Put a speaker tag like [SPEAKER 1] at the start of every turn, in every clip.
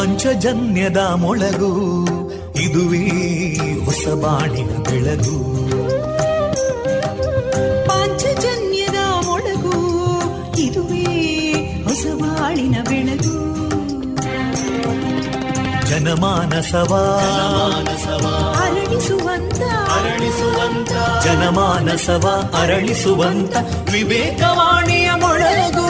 [SPEAKER 1] ಪಾಂಚಜನ್ಯದ ಮೊಳಗು ಇದುವೇ ಹೊಸ ಬಾಳಿನ ಬೆಳಗು.
[SPEAKER 2] ಪಾಂಚಜನ್ಯದ ಮೊಳಗು ಇದುವೇ ಹೊಸ ಬಾಳಿನ ಬೆಳಗು.
[SPEAKER 1] ಜನಮಾನಸವಾ.
[SPEAKER 2] ಅರಳಿಸುವಂತ.
[SPEAKER 1] ಅರಳಿಸುವಂತ. ಜನಮಾನಸವ ಅರಳಿಸುವಂತ. ವಿವೇಕವಾಣಿಯ ಮೊಳಗು.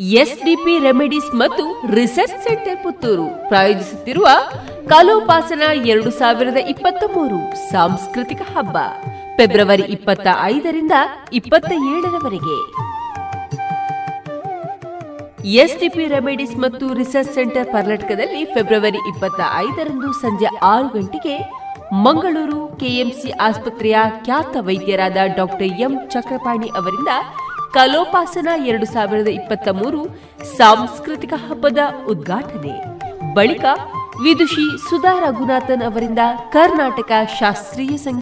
[SPEAKER 3] SDP remedies ಮತ್ತು ರಿಸರ್ಚ್ ಸೆಂಟರ್ ಪುತ್ತೂರು. ಪ್ರಾಯೋಜಿಸುತ್ತಿರುವ ಕಲೋಪಾಸನ ಎರಡು ಸಾವಿರದ ಇಪ್ಪತ್ತ ಮೂರು ಸಾಂಸ್ಕೃತಿಕ ಹಬ್ಬ, ಫೆಬ್ರವರಿ ಇಪ್ಪತ್ತ ಐದರಿಂದ ಇಪ್ಪತ್ತ ಏಳರವರೆಗೆ. ಎಸ್ಡಿಪಿ ರೆಮಿಡೀಸ್ ಮತ್ತು ರಿಸರ್ಚ್ ಸೆಂಟರ್ ಕರ್ನಾಟಕದಲ್ಲಿ ಫೆಬ್ರವರಿ ಇಪ್ಪತ್ತ ಐದರಂದು ಸಂಜೆ ಆರು ಗಂಟೆಗೆ ಮಂಗಳೂರು ಕೆಎಂಸಿ ಆಸ್ಪತ್ರೆಯ ಖ್ಯಾತ ವೈದ್ಯರಾದ ಡಾಕ್ಟರ್ ಎಂ ಚಕ್ರಪಾಣಿ ಅವರಿಂದ ಕಲೋಪಾಸನ ಎರಡು ಸಾವಿರದ ಇಪ್ಪತ್ತ ಮೂರು ಸಾಂಸ್ಕೃತಿಕ ಹಬ್ಬದ ಉದ್ಘಾಟನೆ. ಬಳಿಕ ವಿದುಷಿ ಸುಧಾ ರಘುನಾಥನ್ ಅವರಿಂದ ಕರ್ನಾಟಕ ಶಾಸ್ತ್ರೀಯ ಸಂಗೀತ